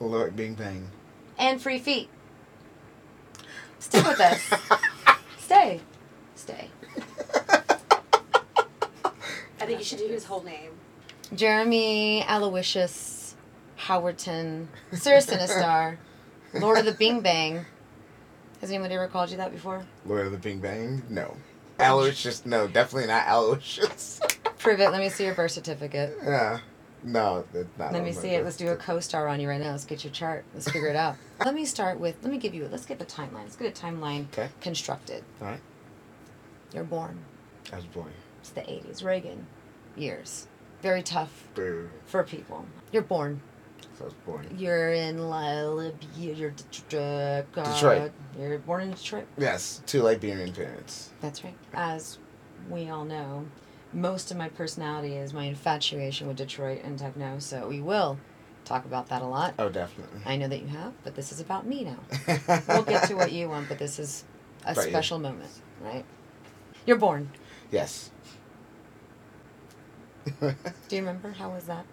Lord Bing Bang. and free feet. Stick with us. Stay. Stay. I think you should do his whole name. Jeremy Aloysius Howerton, Sir Sinistarr, Lord of the Bing Bang. Has anybody ever called you that before? Lord of the Bing Bang? No. Aloysius? No, definitely not Aloysius. Prove it. Let me see your birth certificate. yeah. No, that's not. Let me see it. Let's do a co-star on you right now. Let's get your chart. Let's figure it out. Let me start with. Let me give you. Let's get the timeline. Let's get a timeline Okay. constructed. All right. You're born. I was born. It's the '80s, Reagan years. Very tough Boo. for people. You're born. So I was born. You're in Libya. You're D- D- uh, Detroit. You're born in Detroit. Yes, two Liberian parents. That's right. As we all know, most of my personality is my infatuation with Detroit and techno. So we will talk about that a lot. Oh, definitely. I know that you have, but this is about me now. We'll get to what you want, but this is a special moment, right? You're born. Yes. Do you remember how was that?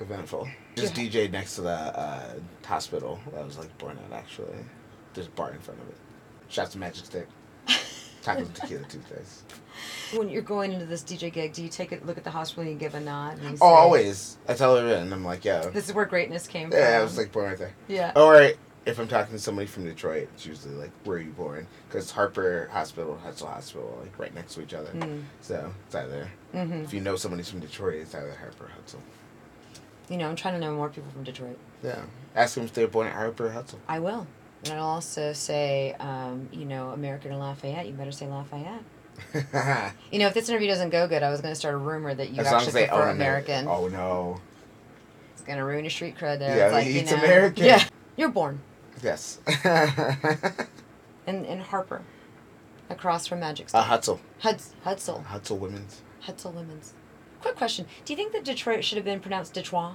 Eventful. Just DJ next to the uh, hospital that I was like born at actually. There's a bar in front of it. Shots of magic stick. Tacos tequila toothpaste. When you're going into this DJ gig, do you take a look at the hospital and you give a nod? And you Oh, say, always. I tell her and I'm like, yo. This is where greatness came from. Yeah, I was like born right there. yeah. All right. if I'm talking to somebody from Detroit, it's usually like, where are you born? Because Harper Hospital, Hutzel Hospital, like right next to each other. Mm. So it's either, hmm if you know somebody's from Detroit, it's either Harper or Hutzel. You know, I'm trying to know more people from Detroit. Yeah. Ask them if they're born at Harper or Hutzel. I will. And I'll also say, um, you know, American or Lafayette. You better say Lafayette. You know, if this interview doesn't go good, I was going to start a rumor that you as actually they prefer. American. Oh, no. It's going to ruin your street cred there. Yeah, it's like, he you know, American. Yeah. You're born Yes. in, in Harper, across from Magic uh, State. Hutzel. Huds, Hutzel. Hutzel Women's. Hutzel Women's. Quick question. Do you think that Detroit should have been pronounced Detroit?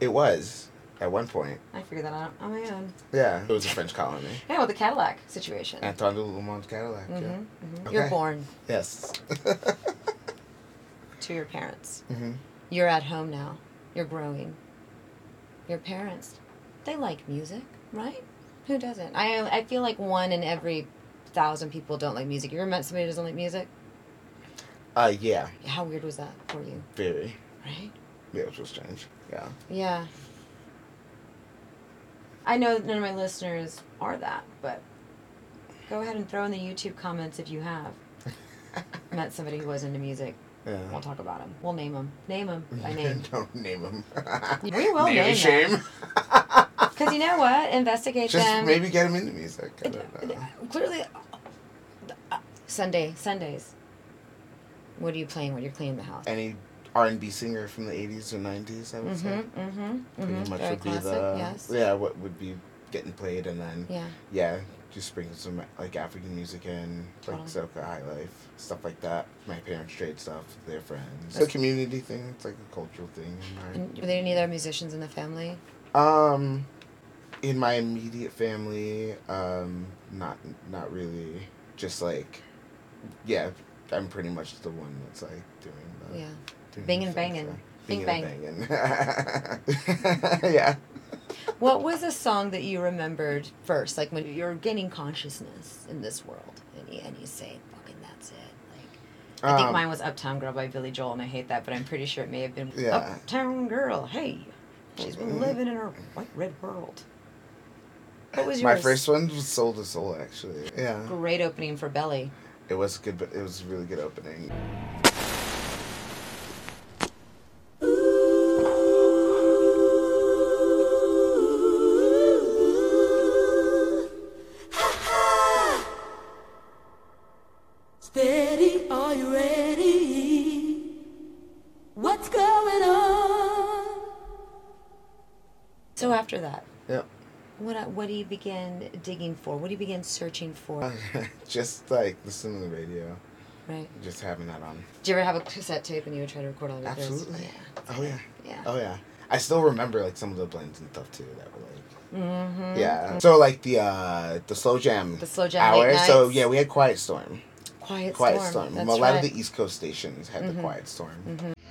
It was at one point. I figured that out on my own. Yeah. It was a French colony. Yeah, with the Cadillac situation. Antoine de Lumont's Cadillac. hmm Yeah. hmm You're born Yes. to your parents. hmm You're at home now. You're growing. Your parents, they like music, right? Who doesn't? I I feel like one in every thousand people don't like music. You ever met somebody who doesn't like music? Uh, yeah. How weird was that for you, Very. right? Yeah, it was strange. Yeah. Yeah. I know that none of my listeners are that, but go ahead and throw in the YouTube comments if you have met somebody who was into music. Yeah. We'll talk about him. We'll name him. Name him by name. Don't name him. We will name name shame. Because you know what? Investigate Just them. maybe get him into music. I uh, don't uh, know. Clearly, uh, uh, Sunday Sundays. What are you playing when you're cleaning the house? Any R and B singer from the eighties or nineties, I would say. Mm-hmm. Mm-hmm. Pretty mm-hmm. much Very would classic. be the yes. yeah what would be getting played, and then Yeah. yeah, just sprinkle some like African music in, like Totally. soca, high life, stuff like that. My parents trade stuff, with their friends. It's a community thing. It's like a cultural thing. And were there any other musicians in the family? Um, in my immediate family, um, not not really. Just like, yeah, I'm pretty much the one that's like doing the Yeah. doing Bingin' the thing, bangin'. so- Bing Bingin' bangin'. yeah. What was a song that you remembered first, like when you're gaining consciousness in this world, and you, and you say, "Fucking that's it." Like, I think Um, mine was "Uptown Girl" by Billy Joel, and I hate that, but I'm pretty sure it may have been Yeah. "Uptown Girl." Hey, she's been Mhm. living in her white red world. What was yours? My first one was Soul to Soul, actually. Yeah. Great opening for Belly. It was good, but it was a really good opening. Steady, are you ready? What's going on? So after that, Yeah. What what do you begin digging for? What do you begin searching for? just like listening to the radio, Right. just having that on. Did you ever have a cassette tape and you would try to record all of it? Absolutely. Yeah. Oh yeah. Yeah. Oh yeah. I still remember like some of the blends and stuff too that were like. Mm-hmm. Yeah. So like the uh the slow jam. The slow jam hour. late So yeah, we had Quiet Storm. Quiet, Quiet Storm. Storm. That's a lot right. of the East Coast stations had Mhm. the Quiet Storm.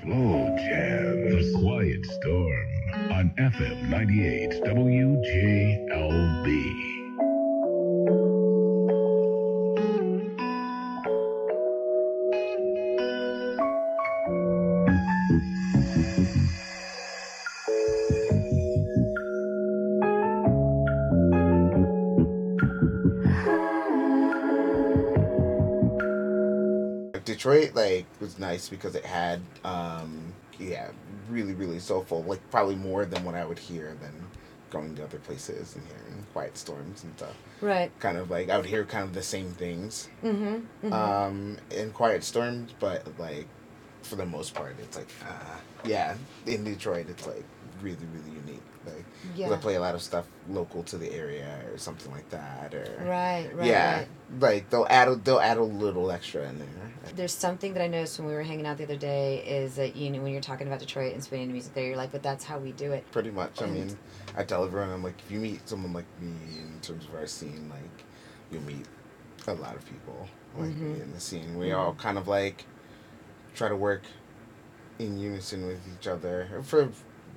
Slow Jam, The Quiet Storm. On FM 98 WJLB. Detroit like was nice because it had um yeah really really soulful like probably more than what I would hear than going to other places and hearing quiet storms and stuff Right. kind of like I would hear kind of the same things Mm-hmm. mm-hmm. um in quiet storms but like for the most part it's like uh, yeah in Detroit it's like really really unique yeah. I play a lot of stuff local to the area or something like that or Right. Right. yeah Right. like they'll add a, they'll add a little extra in there There's something that I noticed when we were hanging out the other day is that you know when you're talking about Detroit and spinning the music there, you're like, but that's how we do it. pretty much. I mean, I tell everyone, I'm like, if you meet someone like me in terms of our scene, like, you'll meet a lot of people like me Mhm. in the scene. We all kind of like try to work in unison with each other for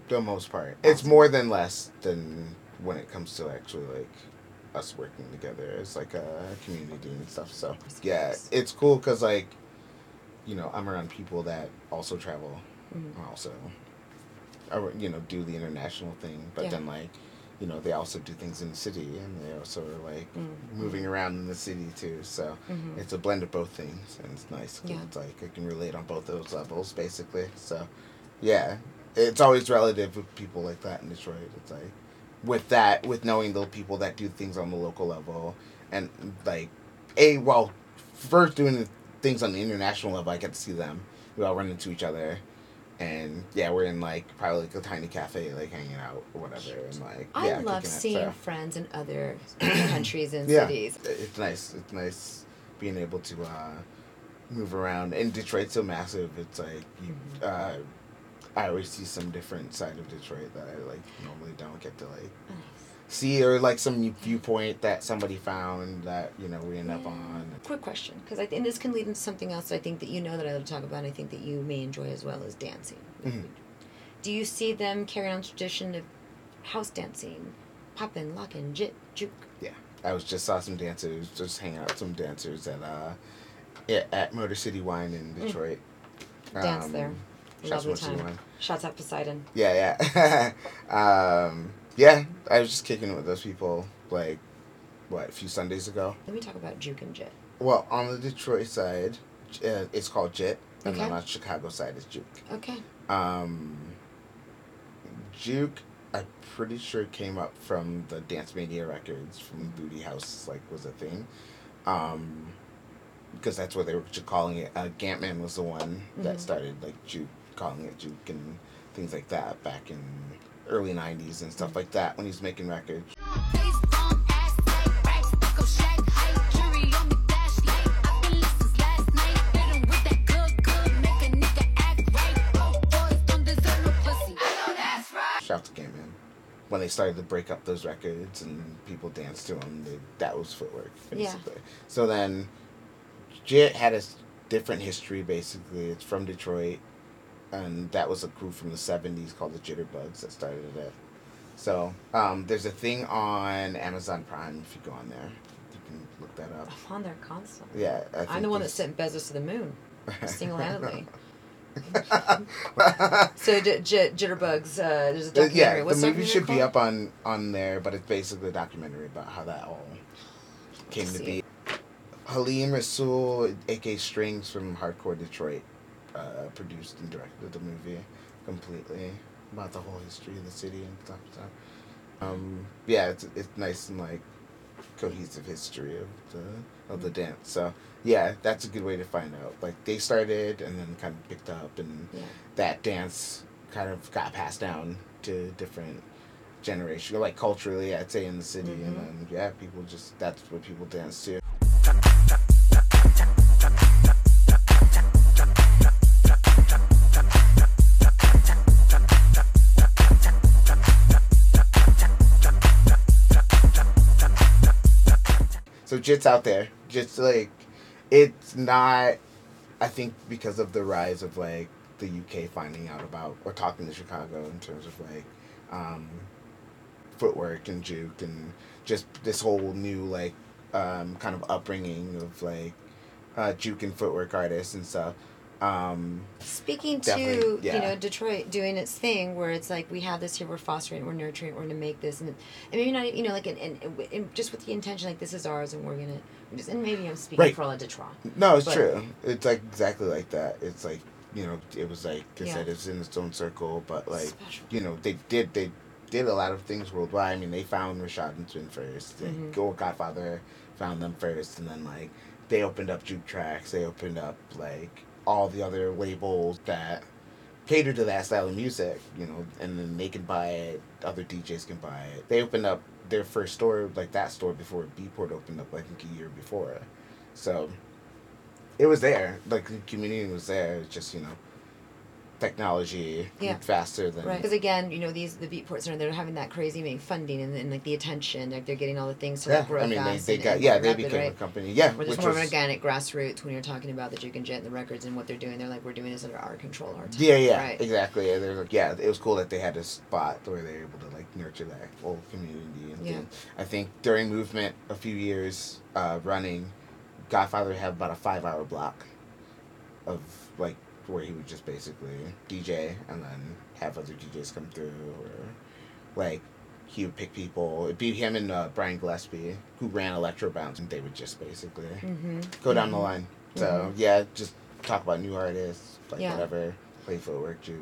the most part. It's more than less than when it comes to actually like us working together as like a community and stuff. So yeah, it's cool because like, you know, I'm around people that also travel, Mhm. also, or you know, do the international thing. But Yeah. then like, you know, they also do things in the city, and they also are like Mm. moving around in the city too. So Mhm. it's a blend of both things, and it's nice. Yeah. It's like I can relate on both those levels, basically. So, yeah, it's always relative with people like that in Detroit. It's like with that, with knowing the people that do things on the local level, and like, a well, first doing things on the international level, I get to see them. We all run into each other. And yeah, we're in like probably like a tiny cafe, like hanging out or whatever, and like I yeah, love kicking it, seeing so. friends in other countries and Yeah. cities. It's nice. It's nice being able to uh, move around. And Detroit's so massive. It's like you, uh, I always see some different side of Detroit that I like normally don't get to like see, or like some viewpoint that somebody found that you know we end up on. Quick question, because I think this can lead into something else. I think that you know that I love to talk about, and I think that you may enjoy as well as dancing. Mhm. Do you see them carry on tradition of house dancing, popping, locking, jit, juke? Yeah, I was just saw some dancers, just hanging out some dancers at uh, at, at Motor City Wine in Detroit. Mm. Dance Um, there. Shouts Lovely Motor City time. Wine. Shots at Poseidon. Yeah, yeah. um, yeah, I was just kicking it with those people like what a few Sundays ago. Let me talk about juke and jit. Well, on the Detroit side, uh, it's called Jit, and then Okay. on Chicago side is Juke. Okay. Um, Juke, I'm pretty sure came up from the Dance Mania records from Booty House, like was a thing. Um, because that's what they were calling it. Uh, Gantman was the one that Mhm. started like Juke, calling it Juke and things like that back in early '90s and stuff like that when he was making records. Shout to Gantman. When they started to break up those records and people danced to them, they, that was footwork, Yeah. So then, Jit had a different history, basically. It's from Detroit, and that was a crew from the 70s called the Jitterbugs that started it. So, um, there's a thing on Amazon Prime, if you go on there. You can look that up. I'm on there constantly. Yeah. I I'm the one that sent Bezos to the moon, single handedly. so, j- j- Jitterbugs, uh, there's a documentary. yeah, the movie should be up on on there, but it's basically a documentary about how that all came to be. Halim Rasul, aka Strings from Hardcore Detroit, uh, produced and directed the movie completely about the whole history of the city and stuff. So, um, yeah, it's it's nice and like cohesive history of the of the dance. So yeah, that's a good way to find out. Like they started and then kind of picked up and Yeah. that dance kind of got passed down to different generations, like culturally, I'd say in the city, and Mhm. then yeah, people just that's what people dance to. Jit's out there, just like it's not. I think because of the rise of like the UK finding out about or talking to Chicago in terms of like um, footwork and juke and just this whole new like um, kind of upbringing of like uh, juke and footwork artists and stuff. Um, Speaking to Definitely, you know Detroit doing its thing, where it's like we have this here, we're fostering, we're nurturing, we're gonna make this, and, and maybe not, even- you know, like, and, and, and just with the intention, like this is ours, and we're gonna, just, and maybe I'm speaking Right. for all of Detroit. no, it's But- true. It's like exactly like that. It's like you know, it was like I Yeah. said, it's in its own circle, but like Special. you know, they did they did a lot of things worldwide. I mean, they found Rashad and Spinn first. They, Mhm. Go Godfather found them first, and then like they opened up Juke Trax. They opened up like all the other labels that cater to that style of music, you know, and then they can buy it. Other DJs can buy it. They opened up their first store, like that store, before Beatport opened up, like a year before. So it was there. Like the community was there. Just you know, technology Yeah. faster than Right. Because again, you know, these the Beatports are they're having that crazy main funding and, and like the attention, like they're getting all the things to Yeah, like grow I mean they, they and, got and yeah they rapid, became right? a company yeah Where there's which more was organic grassroots when you're talking about the Juke and Jit and the records and what they're doing. They're like, we're doing this under our control, our time. yeah yeah Right. exactly and they're like yeah it was cool that they had a spot where they were able to like nurture that whole community and Yeah. thing. I think during movement a few years uh, running, Godfather had about a five hour block of like where he would just basically DJ and then have other DJs come through or like he would pick people. It'd be him and uh, Brian Gillespie who ran Electro Bounce and they would just basically Mm-hmm. go down the line. So yeah, just talk about new artists, like Yeah. whatever, play footwork, juke.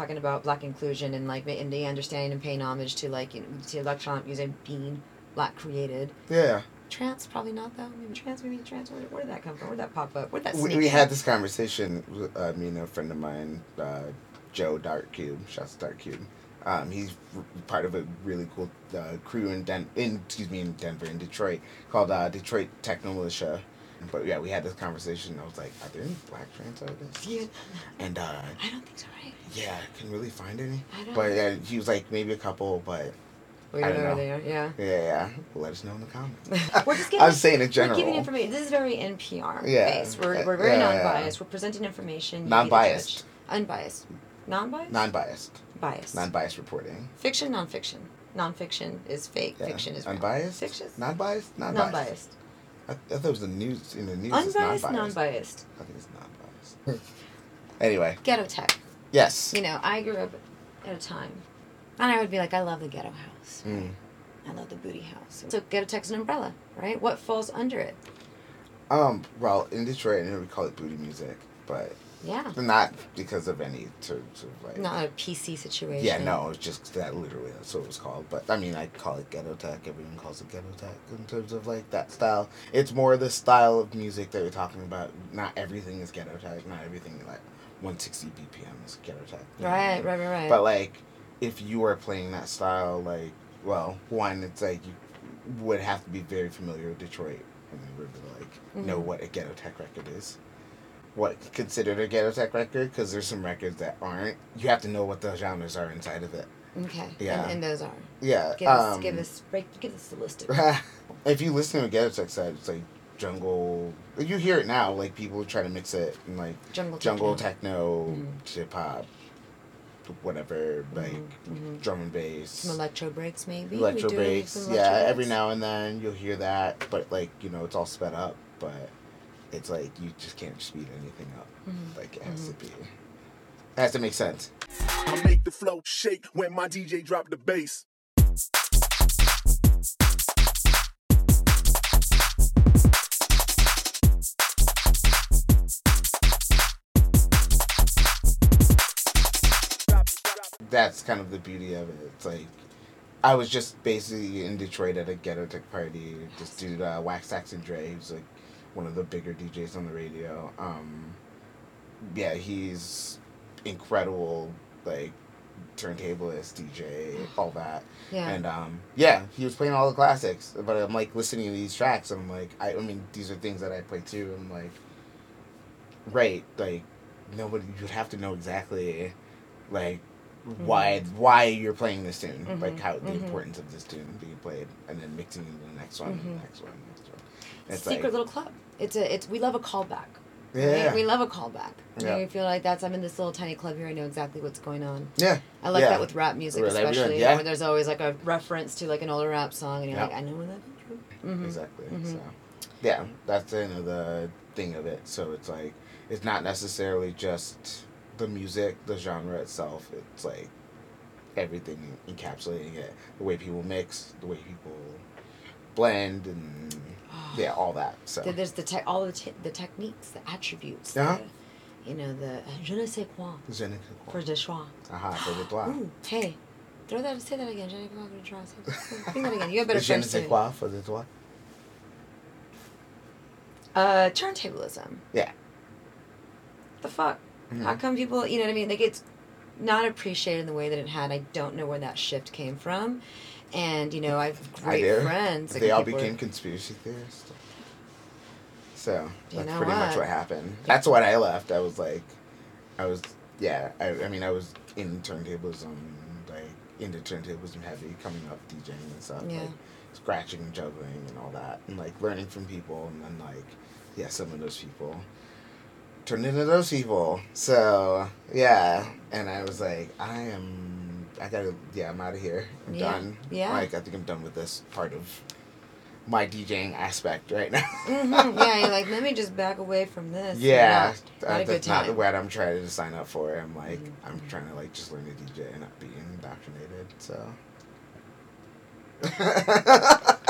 Talking about black inclusion and like in the understanding and paying homage to like you know, to electronic music being black created. Yeah, Trance probably not though. Maybe trance, maybe trance. Where, where did that come from? Where did that pop up? Where did that we, we had this conversation. Uh, me and a friend of mine, uh, Joe Dark Cube. Shouts to Dark Cube. Um, he's r- part of a really cool uh, crew in Den- in excuse me in Denver in Detroit called uh, Detroit Techno Militia. But yeah, we had this conversation. I was like, "Are there any black trance artists?" Yeah, And uh, I don't think so, right? Yeah, I couldn't really find any. But yeah, he was like maybe a couple, but we I don't don't know where they are. Yeah. yeah, yeah. Let us know in the comments. We're just giving. I'm saying in general. We're giving information. This is very NPR Yeah. based. We're, Uh, we're very yeah. non-biased. We're presenting information. You be the Non-biased. Unbiased. Non-biased. Non-biased, biased. non-biased reporting. Fiction, non-fiction. Non-fiction is fake. Fiction is unbiased. Fiction. Non-biased. Non-biased. Non-biased. I, I thought it was the news in the news. Unbiased, non-biased. non-biased. I think it's non-biased. anyway, Ghetto tech. Yes. You know, I grew up at a time, and I would be like, I love the ghetto house. Mm. I love the booty house. So ghetto tech's an umbrella, right? What falls under it? Um. Well, in Detroit, I know we call it booty music, but Yeah. not because of any sort of like. Not a PC situation. Yeah, no, it's just that literally that's what it was called. But I mean, I call it ghetto tech. Everyone calls it ghetto tech in terms of like that style. It's more the style of music that you're talking about. Not everything is ghetto tech. Not everything like 160 BPM is ghetto tech. you know what I Right, mean? right, right, right. But like, if you are playing that style, like, well, one, it's like you would have to be very familiar with Detroit and then really like know Mhm. what a ghetto tech record is. What considered a ghetto tech record? Because there's some records that aren't. You have to know what the genres are inside of it. okay. Yeah. And, and those are. Yeah. Give us, um, give us, break, give us the list. if you listen to a ghetto tech side, it's like jungle. You hear it now, like people try to mix it and like Jungle jungle techno. techno, Mhm. hip hop, whatever, like mhm. drum and bass. Some electro breaks, maybe. Electro breaks, bass. Yeah, electro every now and then you'll hear that, but like you know, it's all sped up. But it's like you just can't speed anything up. Mhm. Like it has to be. It has to make sense. I make the flow shake when my DJ drop the bass. That's kind of the beauty of it. It's like I was just basically in Detroit at a ghetto tech party. This dude, uh, Wax Saxon Dre, who's like one of the bigger DJs on the radio. Um, yeah, he's incredible, like turntablist, DJ, all that. Yeah. And um, yeah, he was playing all the classics. But I'm like listening to these tracks, and I'm like, I, I mean, these are things that I play too. I'm like, right, like nobody, you'd have to know exactly, like why why you're playing this tune, Mhm, like how the mhm. importance of this tune being played, and then mixing into the next one, and the next one, the next one. It's Secret like, little club. It's a it's we love a callback. yeah, right? We love a callback. Yeah. We feel like that's I'm in this little tiny club here. I know exactly what's going on. yeah, I like Yeah. that with rap music, everyone- especially yeah. where there's always like a reference to like an older rap song, and you're Yeah. like, I know where that. Mm-hmm. exactly. Mhm. So, yeah, that's you know, the thing of it. So it's like it's not necessarily just the music, the genre itself. It's like everything encapsulating it, the way people mix, the way people blend, and yeah, all that. So There's the te- all the te- the techniques, the attributes. Uh-huh. The, you know the je ne sais quoi Je ne sais for quoi. de choix. Aha, for the. Ooh, hey, throw that. Say that again. Je ne sais quoi for de choix. Say- that again. You have better Je ne sais quoi for the toi. Uh, turntablism. Yeah. The fuck? How Mhm. come people? You know what I mean? Like it's not appreciated in the way that it had. I don't know where that shift came from, and you know I have great do. friends. like, They all became conspiracy theorists. So You that's know pretty much what? what happened. That's what I left. I was like, I was yeah. I, I mean, I was in turntablism, and like into turntablism heavy, coming up DJing and stuff, Yeah. like scratching and juggling and all that, and like learning from people, and then like yeah, some of those people turned into those people. So yeah, and I was like, I am. I gotta. Yeah, I'm out of here. I'm Yeah. done. Yeah. Like I think I'm done with this part of my DJing aspect right now. Mhm, Yeah, you're like, let me just back away from this. yeah, not, uh, not a good that's not time. what I'm trying to sign up for. I'm like, Mhm. I'm trying to like just learn to DJ and not be indoctrinated. So.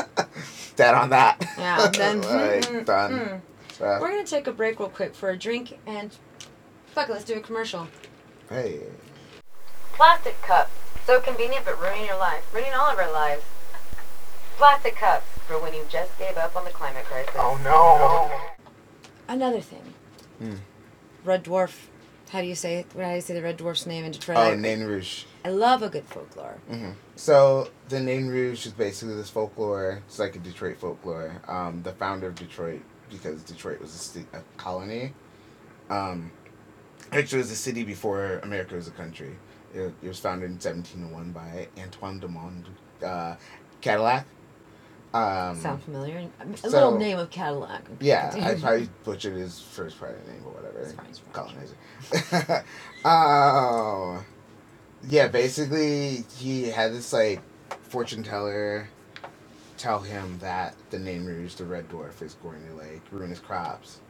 Dead on that. Yeah, then like, mm, done. We're gonna take a break real quick for a drink and fuck it, let's do a commercial. hey. Plastic cups, so convenient but ruining your life, ruining all of our lives. Plastic cups for when you just gave up on the climate crisis. Oh no. Another thing. Hmm. Red Dwarf. How do you say it? How do you say the Red Dwarf's name in Detroit? Oh, I- Nain Rouge. I love a good folklore. Mm-hmm. So the Nain Rouge is basically this folklore. It's like a Detroit folklore. Um, the founder of Detroit, because Detroit was a, sti- a colony. Um, actually, it was a city before America was a country. It, it was founded in 1701 by Antoine de Monde uh, Cadillac. Um, Sound familiar? A so- little name of Cadillac. yeah, I probably butchered his first part of the name or whatever. It's fine, it's fine. Colonizer. Oh, yeah. Basically, he had this like fortune teller tell him that the Nain Rouge, the Red Dwarf, is going to like ruin his crops,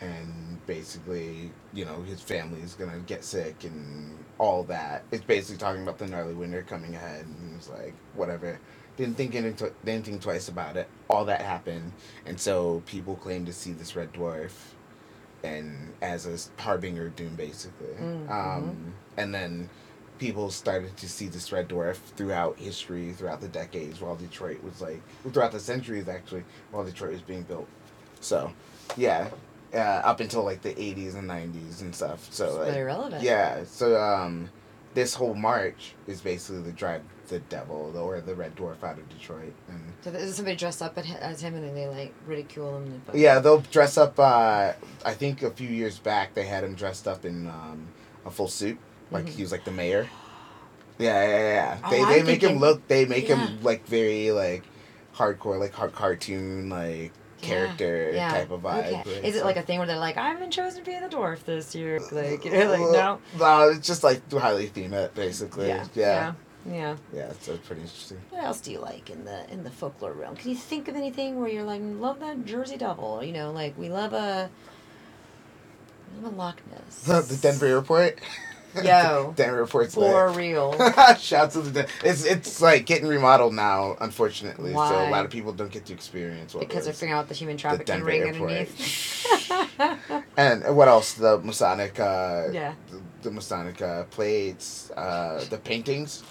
and basically, you know, his family is gonna get sick and all that. It's basically talking about the gnarly winter coming ahead, and he's like, whatever. Didn't think any tw- didn't think twice about it. All that happened, and so people claim to see this red dwarf, and as a harbinger of doom, basically. Mm, Um, and then people started to see this red dwarf throughout history, throughout the decades, while Detroit was like throughout the centuries actually, while Detroit was being built. So, yeah, uh, up until like the '80s and '90s and stuff. So It's like, relevant. yeah, so um, this whole march is basically the drive the devil or the red dwarf out of Detroit, and So is somebody dressed up as him and then they like ridicule him? And yeah, they'll dress up. Uh, I think a few years back they had him dressed up in um, a full suit, like Mhm. he was like the mayor. Yeah, yeah, yeah. Oh, they I'm they make him look. They make Yeah. him like very like hardcore, like hard cartoon, like character yeah. type of vibe. Okay. Is it like a thing where they're like, I've been chosen to be the dwarf this year? Like, you know, like no. No, it's just like highly theme it, basically. Yeah. Yeah, Yeah. yeah. So it's pretty interesting. What else do you like in the in the folklore realm? Can you think of anything where you're like, love that Jersey Devil? You know, like we love a, we love a Loch Ness. the Denver Airport. Yo. Denver Airport's For real. Shouts to the Den- it's it's like getting remodeled now, unfortunately. So a lot of people don't get to experience what because they're figuring out the human trafficking ring Airport. underneath. and what else? The Masonic, uh, Yeah. the, the Masonic uh, plates, uh, the paintings.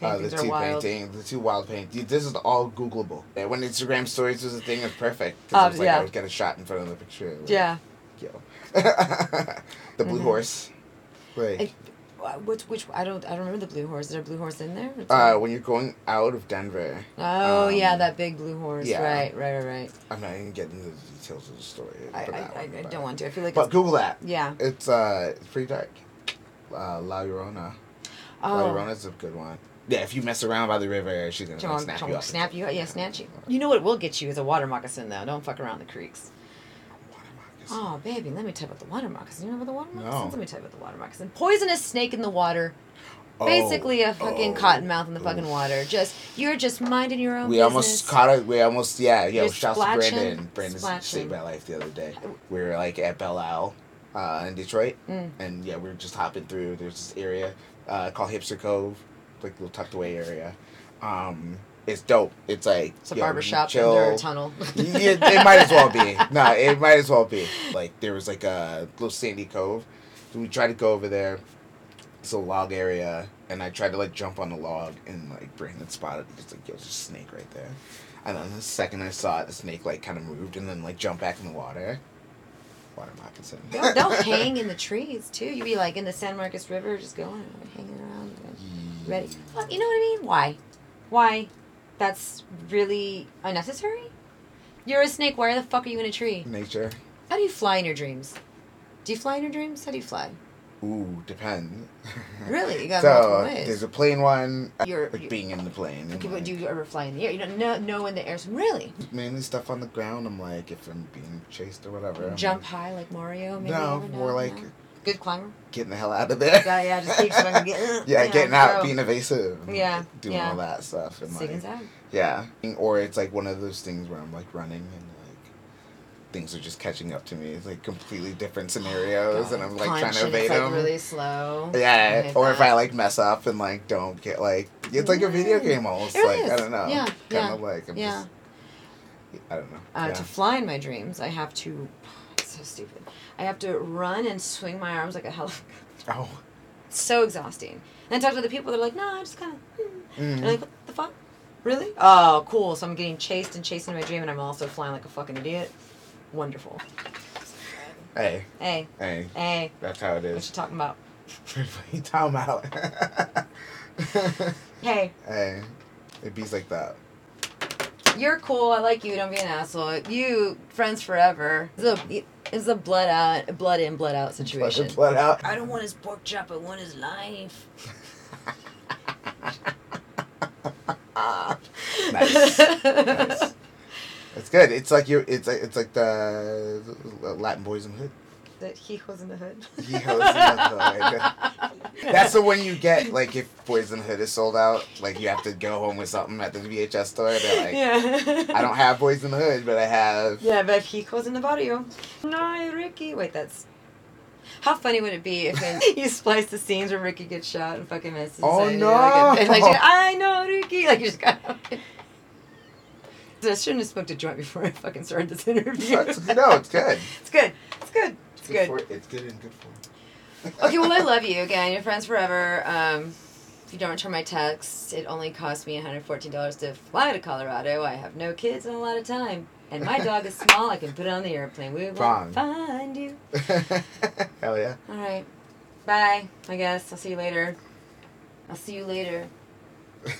Paintings uh, the two wild. painting, the two wild paintings. This is all Googleable. Yeah, when Instagram stories was a thing, it's perfect. 'cause Um, it was like yeah. I would get a shot in front of the picture. like, Yeah. Yo. the blue Mhm. horse. Like, I- Which which I don't I don't remember the blue horse. Is there a blue horse in there? It's uh, like- when you're going out of Denver, oh um, yeah, that big blue horse. yeah. Right, right, right, right. I'm not even getting into the details of the story. I, I, I, I don't want to. I feel like But Google that. yeah. It's uh, it's pretty dark. Uh, La Llorona. Oh. La Llorona's a good one. Yeah, if you mess around by the river, she's gonna like, snap you up. snap you. Yeah, snatch you. You know what will get you is a water moccasin though. Don't fuck around the creeks. Oh, baby, let me tell you about the water moccasin. You know about the water No. Let me tell you about the water moccasin. Poisonous snake in the water. Oh, Basically, a fucking oh, cottonmouth in the fucking oof. water. Just you're just minding your own We business. almost caught it. We almost yeah. yeah. You're shouts to Brandon. Brandon saved my life the other day. We were like at Belle Isle, uh, in Detroit, Mm. and yeah, we were just hopping through. There's this area uh, called Hipster Cove, like a little tucked away area. Um, it's dope. It's like It's a yo, barber chill. under a tunnel. yeah, it might as well be. No, it might as well be. Like there was like a little sandy cove. So we tried to go over there. It's a log area, and I tried to like jump on the log, and like Brandon spotted. It's like yo, there's a snake right there. And then the second I saw it, the snake like kind of moved, and then like jumped back in the water. Water moccasin. they'll, they'll hang in the trees too. You'd be like in the San Marcos River, just going, hanging around, ready. Mm. Fuck, you know what I mean? Why? Why? That's really unnecessary. You're a snake. Why the fuck are you in a tree? Nature. How do you fly in your dreams? Do you fly in your dreams? How do you fly? Ooh, depends. Really? You got so multiple ways. there's a plane one. You're- like you- being in the plane. Okay, like, do you ever fly in the air? You don't know, know in the air. Really? mainly stuff on the ground. I'm like, if I'm being chased or whatever. Jump like, high like Mario? Maybe No, more like? Good climber. getting the hell out of there. Yeah, yeah. Just keep fucking getting. yeah, getting out, bro. being evasive. Yeah, doing yeah. all that stuff, and like, out. yeah, or it's like one of those things where I'm like running and like things are just catching up to me. It's like completely different scenarios, and I'm like trying to evade like, them. really slow. Yeah, or if. I like mess up and like don't get like it's like a video game almost. It like I don't know. Yeah, kind yeah, of like I'm yeah. just I don't know. Uh, yeah. To fly in my dreams, I have to. So stupid. I have to run and swing my arms like a helicopter. oh. It's so exhausting. And I talk to the people. They're like, "No, I just kind of." Mhm. And I'm like, what the fuck? Really? Oh, cool. So I'm getting chased and chasing in my dream, and I'm also flying like a fucking idiot. Wonderful. Hey, Hey, hey, hey, that's how it is. What you talking about? you time out. Hey, hey, it bees like that. you're cool. I like you. Don't be an asshole. You friends forever. It's a it's a blood out, blood in, blood out situation. Blood, blood out. I don't want his pork chop. I want his life. nice. nice. It's good. It's like you. It's like it's like the Latin boys in the hood. That he was in the hood. In the hood. That's the one you get. Like if Boys in the Hood is sold out, like you have to go home with something at the VHS store. They're like, yeah. I don't have Boys in the Hood, but I have. Yeah, but if hijos in the barrio. No, Ricky. Wait, that's. How funny would it be if you splice the scenes where Ricky gets shot and fucking misses? Oh, no. Like, and like, I know Ricky. Like you just got. I shouldn't have smoked a joint before I fucking started this interview. No, it's good. It's good. It's good. It's Good good. for- it's good and good for. you. Okay, well, I love you again. You're friends forever. Um, if you don't return my text, it only cost me $114 to fly to Colorado. I have no kids and a lot of time. And my dog is small. I can put it on the airplane. We will Fine. find you. Hell yeah. All right. Bye, I guess. I'll see you later. I'll see you later.